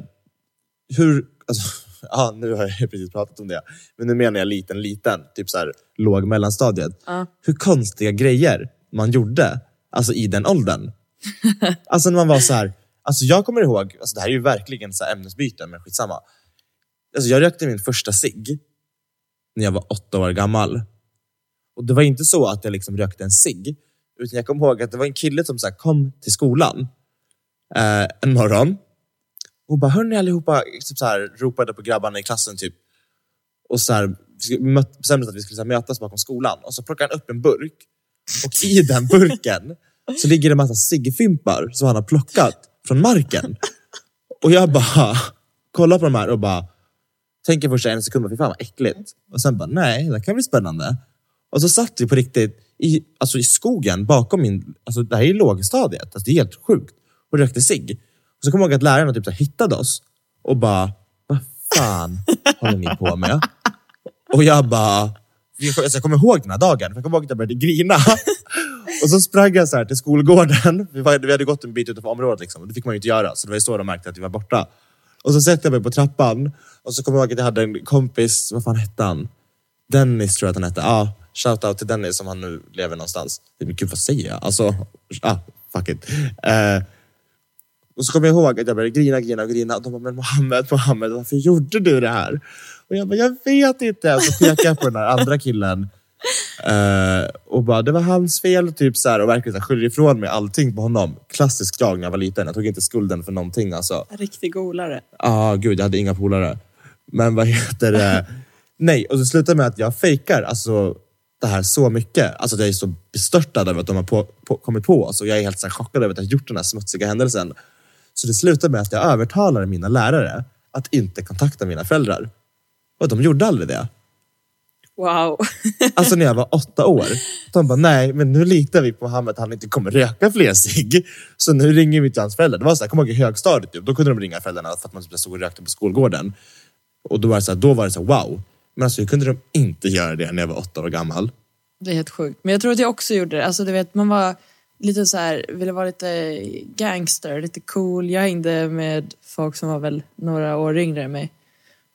hur, alltså, (laughs) ja, nu har jag precis pratat om det. Men nu menar jag liten, liten. Typ så här låg mellanstadiet. Ja. Hur konstiga grejer man gjorde alltså i den åldern. (laughs) alltså när man var så här. Alltså jag kommer ihåg, alltså det här är ju verkligen så här ämnesbyte, men skitsamma. Alltså jag rökte min första cigg när jag var åtta år gammal. Och det var inte så att jag liksom rökte en cigg. Utan jag kommer ihåg att det var en kille som så här kom till skolan eh, en morgon och bara, hörni allihopa, typ så här, ropade på grabbarna i klassen typ. Och så här, bestämde att vi skulle så här, mötas bakom skolan. Och så plockade han upp en burk. Och i den burken så ligger det en massa ciggfimpar som han har plockat från marken. Och jag bara kollar på de här och bara tänker först en sekund, fy fan vad äckligt. Och sen bara, nej, det kan bli spännande. Och så satt vi på riktigt i, alltså i skogen bakom min, alltså det här är ju lågstadiet, alltså det är helt sjukt. Och rökte cigg. Och så kommer jag ihåg att lärarna typ så här hittade oss och bara, vad fan håller ni på med? Och jag bara, jag alltså jag kommer ihåg den här dagen, för jag kommer ihåg att jag började grina. Och så sprang jag så här till skolgården. (laughs) Vi, var, vi hade gått en bit utanför området liksom. det fick man ju inte göra. Så det var ju så de märkte att vi var borta. Och så sätter jag mig på trappan och så kommer jag ihåg att jag hade en kompis, vad fan hette han? Dennis tror jag att han hette. Ja, shoutout till Dennis som han nu lever någonstans. Gud vad säger jag? Alltså, ah, fuck it. Eh, och så kommer jag ihåg att jag började grina, grina, grina. Och de bara, men Mohammed, Mohammed, varför gjorde du det här? Och jag bara, jag vet inte. Och så pekade jag på den där andra killen. Eh, och bara, det var hans fel. Typ så här, och verkligen så här, skyller ifrån mig allting på honom. Klassisk jag när jag var liten. Jag tog inte skulden för någonting. Alltså. Riktig golare. Ja, ah, gud, jag hade inga polare. Men vad heter det? (laughs) Nej, och så slutar med att jag fejkar alltså, det här så mycket. Alltså jag är så bestörtad över att de har på, på, kommit på oss och jag är helt så chockad över att jag gjort den här smutsiga händelsen. Så det slutar med att jag övertalar mina lärare att inte kontakta mina föräldrar. Och de gjorde aldrig det. Wow. (laughs) Alltså när jag var åtta år. De bara, nej men nu litar vi på Mohammed att han inte kommer röka fler cigg. Så nu ringer vi till hans föräldrar. Det var så här, kom ihåg i högstadiet, typ, då kunde de ringa föräldrarna för att man stod och rökte på skolgården. Och då var det så här, då var det så här, wow. Men alltså hur kunde de inte göra det när jag var åtta år gammal? Det är helt sjukt. Men jag tror att jag också gjorde det. Alltså du vet, man var lite så här, ville vara lite gangster, lite cool. Jag hängde med folk som var väl några år yngre än mig.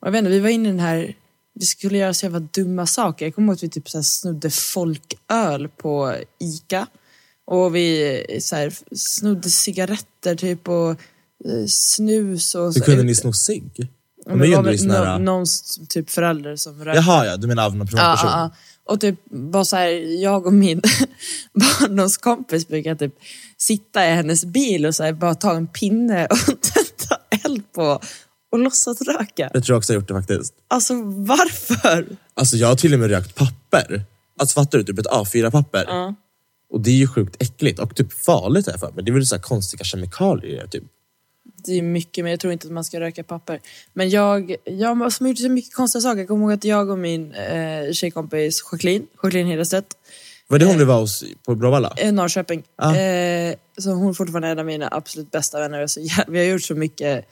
Och jag vet inte, vi var inne i den här, vi skulle göra så jävla dumma saker. Jag kommer ihåg att vi typ så snodde folköl på Ica. Och vi så här, snodde cigaretter typ och eh, snus och Hur så. kunde ni sno cigg? Men är det var väl här... nå- någons typ förälder som rökte. Jaha, ja, du menar av någon privatperson? Ja, ja, ja. Och typ bara så här, jag och min (laughs) barndomskompis brukar typ sitta i hennes bil och så här, bara ta en pinne och (laughs) tända eld på och låtsas röka. Jag tror också jag har gjort det faktiskt. Alltså varför? Alltså jag har till och med rökt papper. Alltså fattar du? Typ ett A4-papper. Ja. Och det är ju sjukt äckligt och typ farligt jag för mig. Det är väl så här konstiga kemikalier typ. Det är mycket, men jag tror inte att man ska röka papper. Men jag, jag har gjort så mycket konstiga saker. Jag kommer ihåg att jag och min eh, tjejkompis Jacqueline, Jacqueline Hederstedt, Var det hon du var hos på Bråvalla? eh, Norrköping. Ja. Eh, så hon är fortfarande en av mina absolut bästa vänner. Så jä- vi har gjort så mycket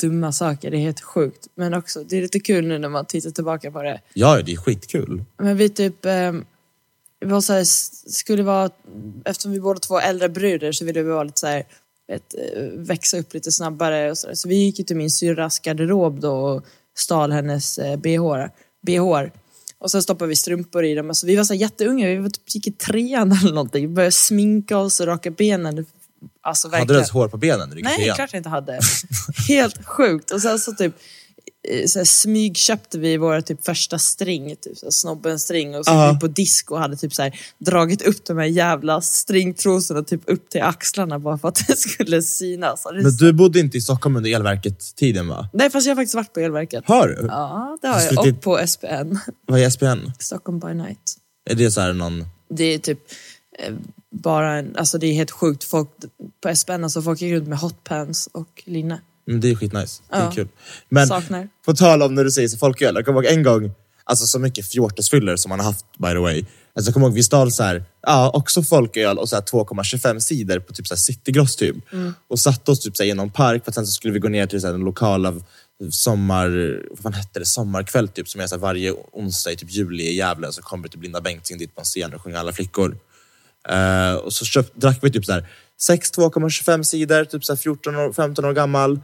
dumma saker, det är helt sjukt. Men också, det är lite kul nu när man tittar tillbaka på det. Ja, det är skitkul. Men vi typ, eh, vi var så här, skulle vara, eftersom vi båda två är äldre bröder så ville vi vara lite så här, vet, eh, växa upp lite snabbare och så, där. så vi gick till min syrras garderob då och stal hennes eh, bh, bh. Och sen stoppade vi strumpor i dem. Alltså, vi var så jätteunga, vi var typ, gick i trean (laughs) eller någonting. Vi började sminka oss och raka benen. Alltså, Hade du ens hår på benen Nej, trean? klart jag inte hade. (laughs) Helt sjukt. Och sen så typ så här, smygköpte vi våra typ första string, typ så här, snobben string och så gick vi på disco och hade typ så här, dragit upp de här jävla stringtrosorna typ upp till axlarna bara för att (laughs) det skulle synas. Det Men du bodde inte i Stockholm under elverket-tiden va? Nej fast jag har faktiskt varit på elverket. Har du? Ja, det har jag. slutit- Och på SPN, Vad är SPN? Stockholm by night. Är det så här någon... Det är typ eh, bara en, alltså det är helt sjukt. Folk, på SPN, alltså folk gick runt med hotpants och linne. Mm, det är skitnice. Det är Ja. kul. Men Saknar. på tal om när du säger så folköl. Jag kommer ihåg en gång, alltså så mycket fjortisfyller som man har haft by the way. Alltså jag kommer ihåg vi stal så här, ja, också folköl och så här 2,25 sidor på typ så här citygross typ. Och satte oss typ så här någon park för att sen så skulle vi gå ner till så här den lokala sommar, vad fan hette det, sommarkväll typ som är så här varje onsdag i typ juli i Gävle så kommer typ Linda Bengtzing dit på en scen och sjunger alla flickor. Eh, och så köpt, drack vi typ så här 6 2,25 sidor, typ så här 14 år, 15 år gammal.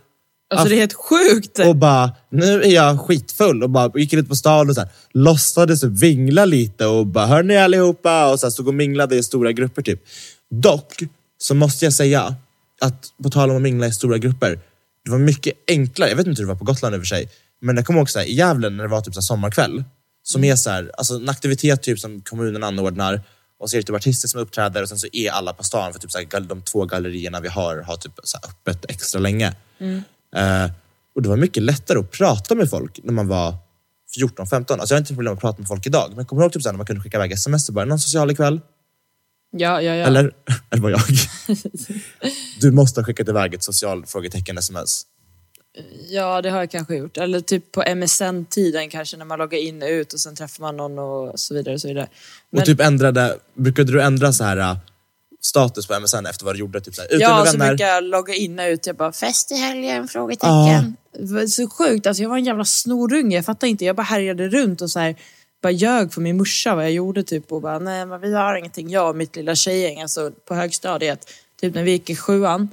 Alltså det är helt sjukt! Och bara, nu är jag skitfull och bara gick ut på stan och så här, låtsades vingla lite och bara, hör ni allihopa? Och så här, stod och minglade i stora grupper typ. Dock så måste jag säga att på tal om att mingla i stora grupper, det var mycket enklare, jag vet inte hur det var på Gotland i och för sig, men jag kommer ihåg så här, i Gävle när det var typ så sommarkväll, som är så här, alltså en aktivitet typ som kommunen anordnar och så är det typ artister som uppträder och sen så är alla på stan för typ så här, de två gallerierna vi har har typ så öppet extra länge. Eh, och det var mycket lättare att prata med folk när man var 14-15. Alltså jag har inte problem att prata med folk idag, men kommer du ihåg typ så här, när man kunde skicka iväg sms och bara, någon social ikväll? Ja, ja, ja. Eller? (laughs) Eller var jag? (laughs) du måste ha skickat iväg ett social frågetecken sms. Ja, det har jag kanske gjort. Eller typ på MSN-tiden kanske när man loggar in och ut och sen träffar man någon och så vidare. Och så vidare. Men, Och typ ändrade, brukade du ändra så här status på MSN efter vad du gjorde? Typ så här, ute ja, med så vänner? brukar jag logga in och ut. Jag bara, fest i helgen? Frågetecken. Var Så sjukt, alltså jag var en jävla snorunge. Jag fattar inte, jag bara härjade runt och så här bara ljög för min morsa vad jag gjorde typ och bara nej men vi har ingenting. Jag och mitt lilla tjejgäng alltså på högstadiet. Typ när vi gick i sjuan.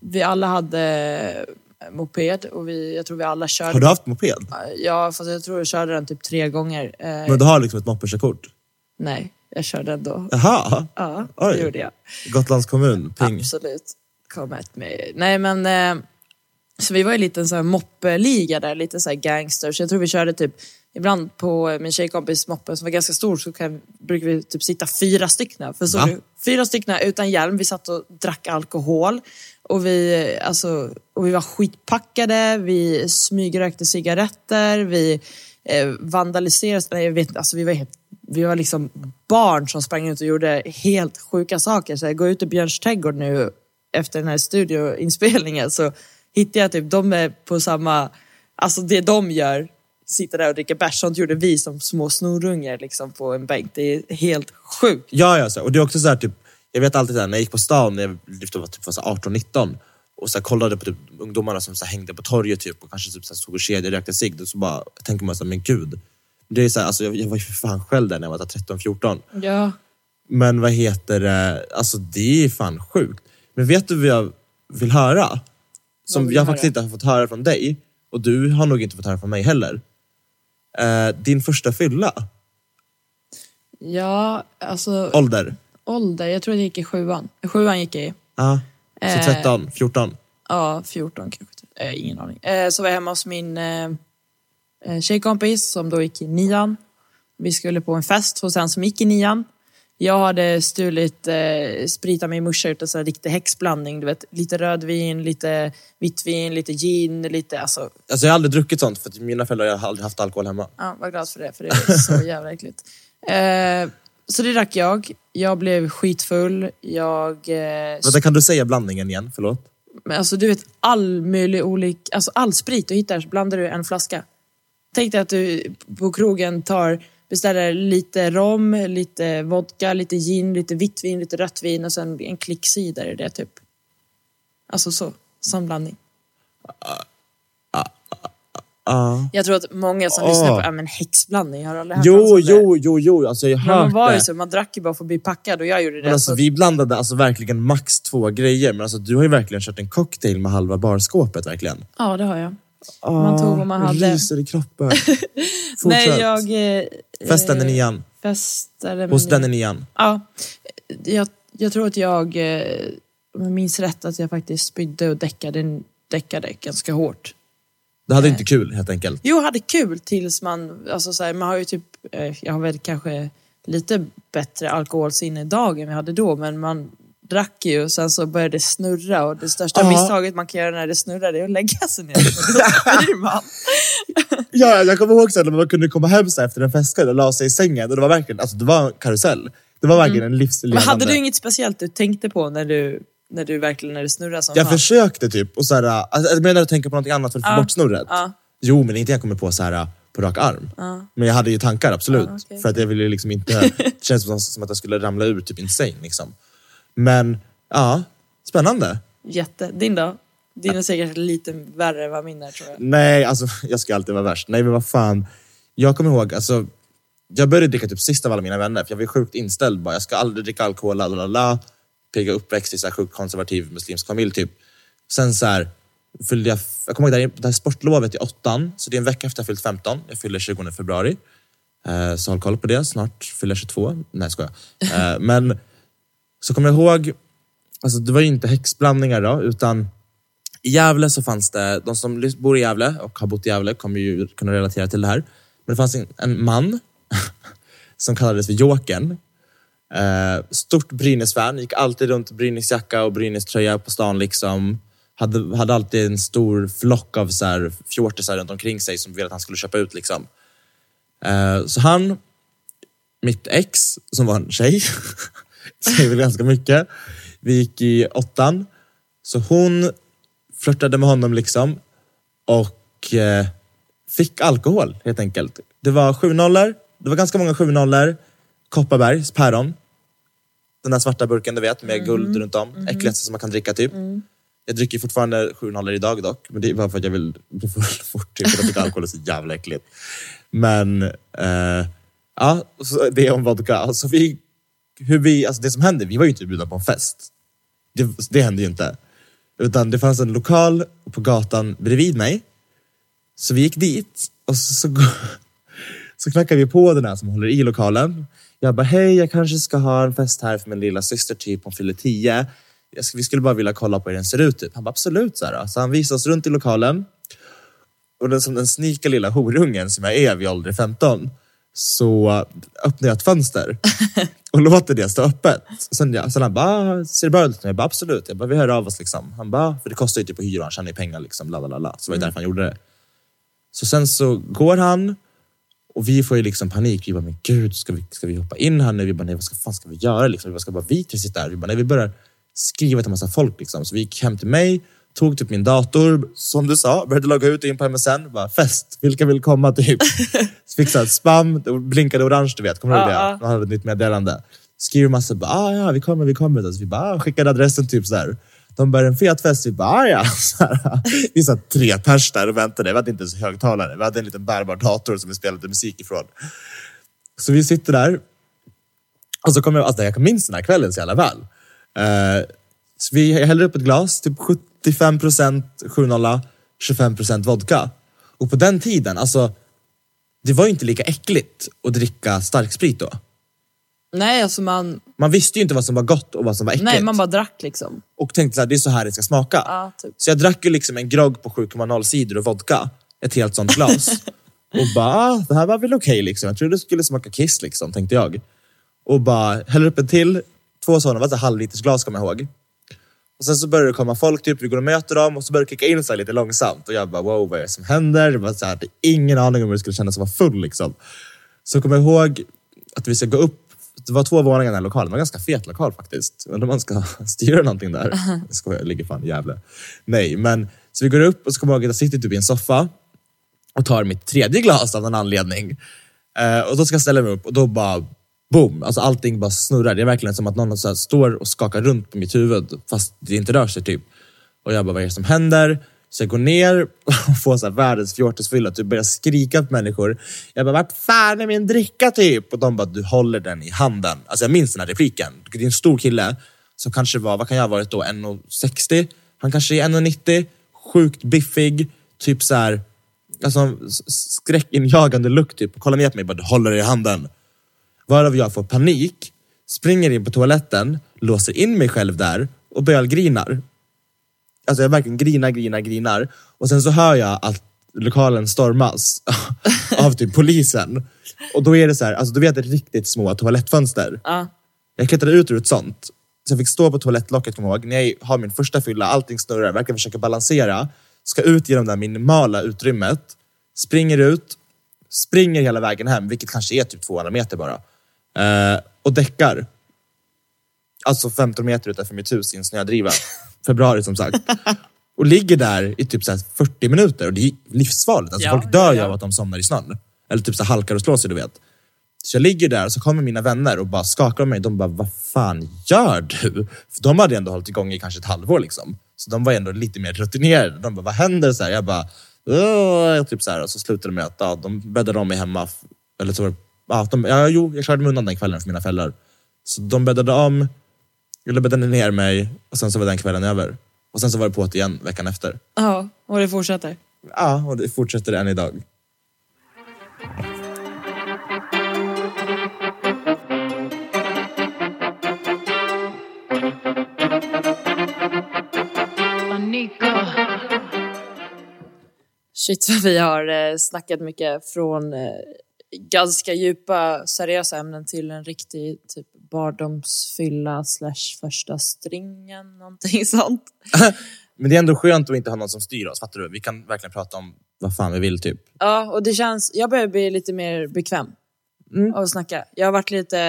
Vi alla hade moped och vi, jag tror vi alla körde. Har du haft moped? Ja fast jag tror jag körde den typ tre gånger. Eh, Men du har liksom ett moppekörkort? nej, jag körde ändå. Jaha, Ja, Oj. det gjorde jag. Gotlands kommun, ping. Absolut. Kom ett med. Nej men, eh, så vi var ju lite en sån här moppeliga där, lite så här gangsters. Jag tror vi körde typ, ibland på min tjejkompis moppe som var ganska stor så kan, brukade vi typ sitta fyra stycken. För så fyra stycken utan hjälm, vi satt och drack alkohol. Och vi, alltså, och vi var skitpackade, vi smygrökte cigaretter, vi eh, vandaliserade, nej jag vet alltså vi var helt vi var liksom barn som sprang ut och gjorde helt sjuka saker. Så jag går ut i Björns trädgård nu efter den här studioinspelningen så hittar jag typ, de är på samma, alltså det de gör, sitter där och dricker bärs, sånt gjorde vi som små snorungar liksom på en bänk. Det är helt sjukt. Ja, ja, så. och det är också så här, typ, jag vet alltid så här, när jag gick på stan när jag var typ alltså, 18-19 och så kollade på typ, ungdomarna som så hängde på torget typ, och kanske typ, så här, stod och kedjerökte cigg. Så bara tänker man så här, men gud. Det är så här, alltså, jag, jag var ju för fan själv där när jag var 13-14. Ja. Men vad heter det, alltså det är fan sjukt. Men vet du vad jag vill höra? Som vill jag du faktiskt höra? inte har fått höra från dig och du har nog inte fått höra från mig heller. Eh, din första fylla, Ja, alltså ålder? ålder, jag tror jag gick i sjuan. Sjuan gick jag i. Ja, så Eh. 13, 14? Ja, 14 kanske. Eh, ingen aning. Eh, så var jag hemma hos min eh, tjejkompis som då gick i nian. Vi skulle på en fest hos en som gick i nian. Jag hade stulit eh, sprit av min morsa, gjort en sån här riktig häxblandning. Du vet, lite rödvin, lite vitt vin, lite gin, lite... Alltså, Alltså jag har aldrig druckit sånt för att mina föräldrar har aldrig haft alkohol hemma. ja, var glad för det, för det är så (laughs) jävla äckligt. Eh, så det drack jag. Jag blev skitfull. Jag... Eh, Vänta, kan du säga blandningen igen? Förlåt. Men alltså du vet all möjlig olik, alltså all sprit du hittar så blandar du en flaska. Tänk dig att du på krogen tar, beställer lite rom, lite vodka, lite gin, lite vitt vin, lite rött vin och sen en klick cider i det typ. Alltså så, sån blandning. Ja. Jag tror att många som Åh. lyssnar på, ja men häxblandning, har aldrig hört Jo, jo, jo, jo, alltså jag har man var ju det. så, man drack ju bara för att bli packad och jag gjorde det. Men alltså, så, vi blandade alltså verkligen max två grejer, men alltså, du har ju verkligen kört en cocktail med halva barskåpet verkligen. Ja, det har jag. Man tog vad man hade. Ryser i kroppen. (laughs) Nej, jag... Eh, Festen eh, nian. Festade Hos den i nian. Ja, jag, jag tror att jag, eh, om jag minns rätt, att jag faktiskt spydde och däckade, däckade ganska hårt. Du hade inte kul helt enkelt. Jo, jag hade kul tills man, alltså så här, man har ju typ, eh, jag har väl kanske lite bättre alkoholsinne idag än vi hade då, men man drack ju och sen så började det snurra och det största Ja. misstaget man kan göra när det snurrar är att lägga sig ner. (laughs) Ja, jag kommer ihåg sen när man kunde komma hem så efter en festkväll och la sig i sängen och det var verkligen, alltså det var en karusell. Det var verkligen en Men livslevande. hade du inget speciellt du tänkte på när du, när du verkligen, när det snurrar som Jag fan? försökte typ, och så här, alltså, menar att tänka på något annat för att få Ja. bort snurret. Ja. Jo, men inte jag kommer på så här på rak arm. Ja. Men jag hade ju tankar, absolut. Okej. För att jag ville liksom inte... (laughs) Det känns som, som att jag skulle ramla ur typ en säng. Liksom. Men, ja. Spännande. Jätte. Din då? Din är säkert lite värre än vad min är tror jag. Nej, alltså (laughs) jag ska alltid vara värst. Nej, men vad fan. Jag kommer ihåg, alltså, jag började dricka typ sist av alla mina vänner, för jag var sjukt inställd. Bara, jag ska aldrig dricka alkohol, la la la. Pigga uppväxt i så här sjukt konservativ muslimsk familj typ. Sen så här, fyllde jag, jag kommer ihåg det här, det här sportlovet i åttan, så det är en vecka efter jag fyllt 15. Jag fyller 20 februari. Eh, så håll koll på det, snart fyller jag 22. Nej, skojar. Eh, (laughs) men så kommer jag ihåg, alltså det var ju inte häxblandningar då, utan i Gävle så fanns det, de som bor i Gävle och har bott i Gävle kommer ju kunna relatera till det här. Men det fanns en, en man (laughs) som kallades för Jokern. Eh, stort Brynäs-fan, gick alltid runt i Brynäs-jacka och Brynäs-tröja på stan. Liksom. Hade, hade alltid en stor flock av så här fjortisar runt omkring sig som ville att han skulle köpa ut. Liksom. Eh, så han, mitt ex, som var en tjej, (laughs) (laughs) säger väl ganska mycket. Vi gick i åttan. Så hon flörtade med honom liksom och eh, fick alkohol helt enkelt. Det var sju nollor. Det var ganska många sju nollor. Kopparbergs päron. Den där svarta burken du vet med guld runt om. Äckligaste som man kan dricka typ. Jag dricker fortfarande sju nollor idag dock. Men det är bara för att jag vill bli full (laughs) fort. Typ, för tycker alkohol är så jävla äckligt. Men eh, Ja, så, det om vodka. Alltså vi, hur vi, alltså det som hände, vi var ju inte bjudna på en fest. Det, det hände ju inte. Utan det fanns en lokal på gatan bredvid mig. Så vi gick dit och så, så, så knackade vi på den här som håller i lokalen. Jag bara, hej jag kanske ska ha en fest här för min lilla syster typ, hon fyller tio. Jag ska, vi skulle bara vilja kolla på hur den ser ut. Typ. Han bara, absolut. Så, här, så han visade oss runt i lokalen. Och den, som den snika lilla horungen som jag är vid ålder 15 så öppnar jag ett fönster (laughs) och låter det stå öppet. Sen, ja, sen han bara, "Ah, ser det bra ut? Jag bara, absolut. Jag bara, vi hör av oss liksom. Han bara, för det kostar ju typ att hyra, han tjänar ju pengar liksom. La, la, la. Så det var ju därför han gjorde det. Så sen så går han och vi får ju liksom panik. Vi bara, men gud, ska vi, ska vi hoppa in här nu? Vi bara, nej vad ska, fan ska vi göra? Liksom? Vi bara, ska bara vi tre sitta där? Vi bara, nej vi börjar skriva till en massa folk. Liksom. Så vi gick hem till mig, tog typ min dator, som du sa, började logga ut och in på MSN. Bara, fest, vilka vill komma? Typ. (laughs) Fick så spam, blinkade orange, du vet. Kommer du ihåg det? Man hade ett nytt meddelande. Skriver massa, bara, ah, ja, vi kommer, vi kommer. Så vi bara, ah, skickade adressen, typ så här. De började en fet fest. Vi bara, ah, ja. (laughs) Så här, vi satt tre pers där och väntade. Vi hade inte ens högtalare. Vi hade en liten bärbar dator som vi spelade musik ifrån. Så vi sitter där. Och så kommer jag, alltså jag minns den här kvällen så jävla väl. Uh, så vi häller upp ett glas, typ 70 85% 7-0, 25% vodka. Och på den tiden, alltså, det var ju inte lika äckligt att dricka starksprit då. Nej, alltså man... Man visste ju inte vad som var gott och vad som var äckligt. Nej, man bara drack liksom. Och tänkte att det är så här det ska smaka. Ja, typ. Så jag drack ju liksom en grogg på 7,0 sidor och vodka. Ett helt sånt glas. (laughs) och bara, ah, det här var väl okej okay, liksom. Jag trodde det skulle smaka kiss liksom, tänkte jag. Och bara, häller upp en till. Två sådana, var så halvliters glas kommer jag ihåg. Och sen så börjar det komma folk, typ, vi går och möter dem och så börjar det kicka in så här lite långsamt. Och jag bara, wow, vad är det som händer? Jag var så här, det är ingen aning om hur det skulle kännas att vara full. Liksom. Så kommer jag ihåg att vi ska gå upp. Det var två våningar i den här lokalen. Det var en ganska fet lokal faktiskt. Undrar om man ska (laughs) styra någonting där. Jag skojar, jag ligger fan i Gävle. Nej, men så vi går upp och så kommer jag ihåg att jag sitter typ i en soffa och tar mitt tredje glas av någon anledning. Eh, och då ska jag ställa mig upp och då bara boom, alltså allting bara snurrar. Det är verkligen som att någon så här står och skakar runt på mitt huvud fast det inte rör sig typ. Och jag bara, vad är det som händer? Så jag går ner och får så här världens fjortisfylla, typ börjar skrika på människor. Jag bara, vart fan är min dricka typ? Och de bara, du håller den i handen. Alltså jag minns den här repliken. Det är en stor kille som kanske var, vad kan jag ha varit då, 1,60? Han kanske är 1,90, sjukt biffig, typ så här, alltså skräckinjagande look typ. Kollar ner på mig och bara, du håller den i handen. Varav jag får panik, springer in på toaletten, låser in mig själv där och bölgrinar. Alltså jag verkligen grinar, grinar, grinar. Och sen så hör jag att lokalen stormas (laughs) av typ polisen. Och då är det så här, alltså du vet riktigt små toalettfönster. Ja. Jag klättrade ut ur ett sånt. Så jag fick stå på toalettlocket, kommer ihåg, när jag har min första fylla, allting snurrar, verkligen försöker balansera. Ska ut genom det här minimala utrymmet, springer ut, springer hela vägen hem, vilket kanske är typ 200 meter bara. Eh, och däckar. Alltså 15 meter utanför mitt hus i en snödriva. (laughs) Februari som sagt. Och ligger där i typ så här 40 minuter och det är livsfarligt. Alltså Ja, folk dör ju ja. av att de somnar i snön. Eller typ så halkar och slår sig, du vet. Så jag ligger där och så kommer mina vänner och bara skakar om mig. De bara, vad fan gör du? För de hade ändå hållit igång i kanske ett halvår. Liksom. Så de var ändå lite mer rutinerade. De bara, vad händer? Så här, jag bara, "Åh", typ så här. Och så slutade det med att ja, de bäddade om mig hemma. Eller så var det, ja, de, ja, jo, jag klarade mig undan den kvällen för mina föräldrar. Så de bäddade om, eller bäddade ner mig och sen så var den kvällen över. Och sen så var det på det igen veckan efter. ja, och det fortsätter. Ja, och det fortsätter än idag. Shit vad (laughs) vi har eh, snackat mycket från eh, ganska djupa seriösa ämnen till en riktig typ barndomsfylla slash första stringen, någonting (laughs) sånt. (laughs) Men det är ändå skönt att inte ha någon som styr oss, fattar du? Vi kan verkligen prata om vad fan vi vill typ. Ja, och det känns, jag börjar bli lite mer bekväm Mm. av att snacka. Jag har varit lite,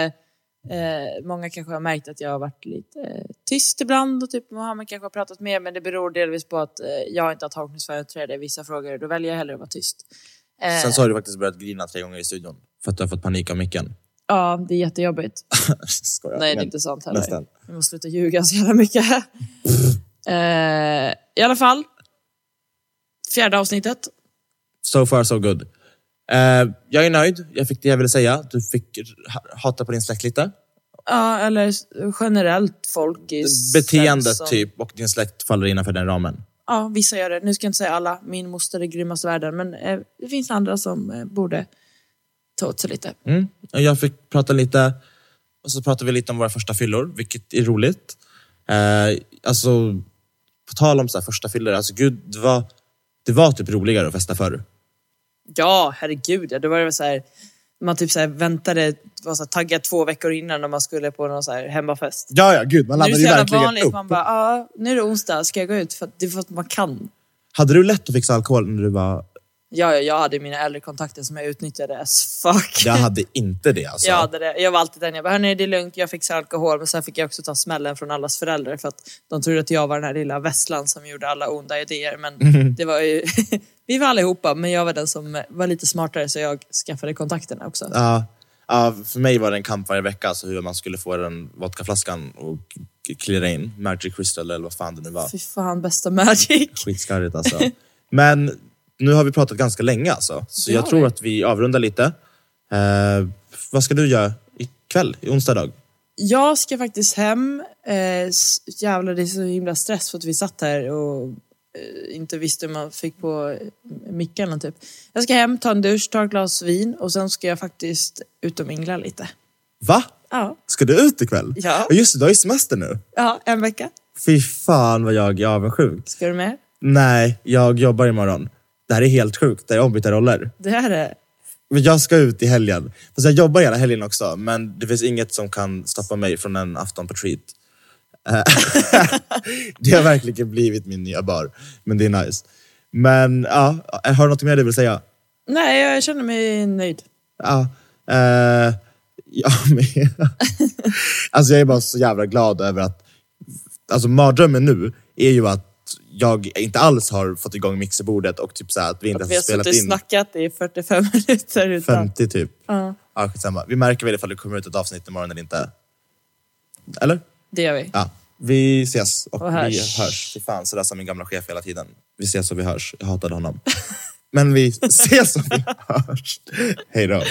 eh, många kanske har märkt att jag har varit lite eh, tyst ibland och typ Mohammed kanske har pratat mer men det beror delvis på att eh, jag inte har tolkningsföreträde i vissa frågor då väljer jag hellre att vara tyst. Eh, Sen så har du faktiskt börjat grina tre gånger i studion. För att du har fått panik av micken. Ja, det är jättejobbigt. (laughs) Skojar. Nej, det är inte sant heller. nästan. Jag måste sluta ljuga så jävla mycket. (laughs) eh, I alla fall, fjärde avsnittet. So far so good. Eh, jag är nöjd. Jag fick det jag ville säga. Du fick ha- hata på din släkt lite. Ja, eller generellt folk i Beteendet som- typ och din släkt faller innanför den ramen. Ja, vissa gör det. Nu ska jag inte säga alla. Min moster är grymmast i världen. Men eh, det finns andra som eh, borde ta åt sig lite. Mm. Och Jag fick prata lite och så pratade vi lite om våra första fyllor, vilket är roligt. Eh, alltså, på tal om så här första fyllor, alltså gud, det var, det var typ roligare att festa förr. Ja, herregud. Ja, då var det väl så här, man typ så här väntade, var så taggad två veckor innan när man skulle på någon så här hemmafest. Ja, ja, gud, man Nu är det laddade så ju jävla verkligen vanligt. upp. Man bara, ja, nu är det onsdag, ska jag gå ut? För att det är för att man kan. Hade du lätt att fixa alkohol när du var... Ja, ja, jag hade mina äldre kontakter som jag utnyttjade as fuck. Jag hade inte det alltså. Jag, hade det. jag var alltid den, jag bara, hörni det är lugnt, jag fixar alkohol. Men sen fick jag också ta smällen från allas föräldrar för att de trodde att jag var den här lilla vesslan som gjorde alla onda idéer. Men Mhm. det var ju, (laughs) vi var allihopa, men jag var den som var lite smartare så jag skaffade kontakterna också. Ja, ja, för mig var det en kamp varje vecka, alltså hur man skulle få den vodkaflaskan och klirra in. Magic Crystal eller vad fan det nu var. Fy fan, bästa Magic. (laughs) Skitskarrigt alltså. Men nu har vi pratat ganska länge alltså. Så jag tror att vi avrundar lite. Eh, vad ska du göra ikväll, i onsdag dag? Jag ska faktiskt hem. Eh, jävlar, det är så himla stress för att vi satt här och inte visste hur man fick på eh, micken typ. Jag ska hem, ta en dusch, ta ett glas vin och sen ska jag faktiskt ut och mingla lite. Va? Ja, Ska du ut ikväll? Ja. Just det, du har ju semester nu. ja en vecka. Fy fan vad jag är avundsjuk. Ska du med? Nej, jag jobbar imorgon. Det här är helt sjukt, det är ombytta roller. Det här är... Men Jag ska ut i helgen. Fast jag jobbar hela helgen också, men det finns inget som kan stoppa mig från en afton på treat. Eh, (laughs) det har verkligen blivit min nya bar, men det är nice. Men ja, har du något mer du vill säga? Nej, jag känner mig nöjd. Ja, eh, jag med. (laughs) alltså jag är bara så jävla glad över att... Alltså mardrömmen nu är ju att jag inte alls har fått igång mixerbordet och typ så att vi inte Att vi har har spelat suttit och in snackat i 45 (laughs) minuter utan... 50 typ. Ja, Ja, skitsamma. Vi märker väl ifall det kommer ut ett avsnitt imorgon eller inte. Eller? Det gör vi. Ja. Vi ses och, och hörs. vi hörs. Fy fan, sådär som min gamla chef hela tiden. Vi ses och vi hörs. Jag hatade honom. Men vi (laughs) ses och vi hörs. Hej då.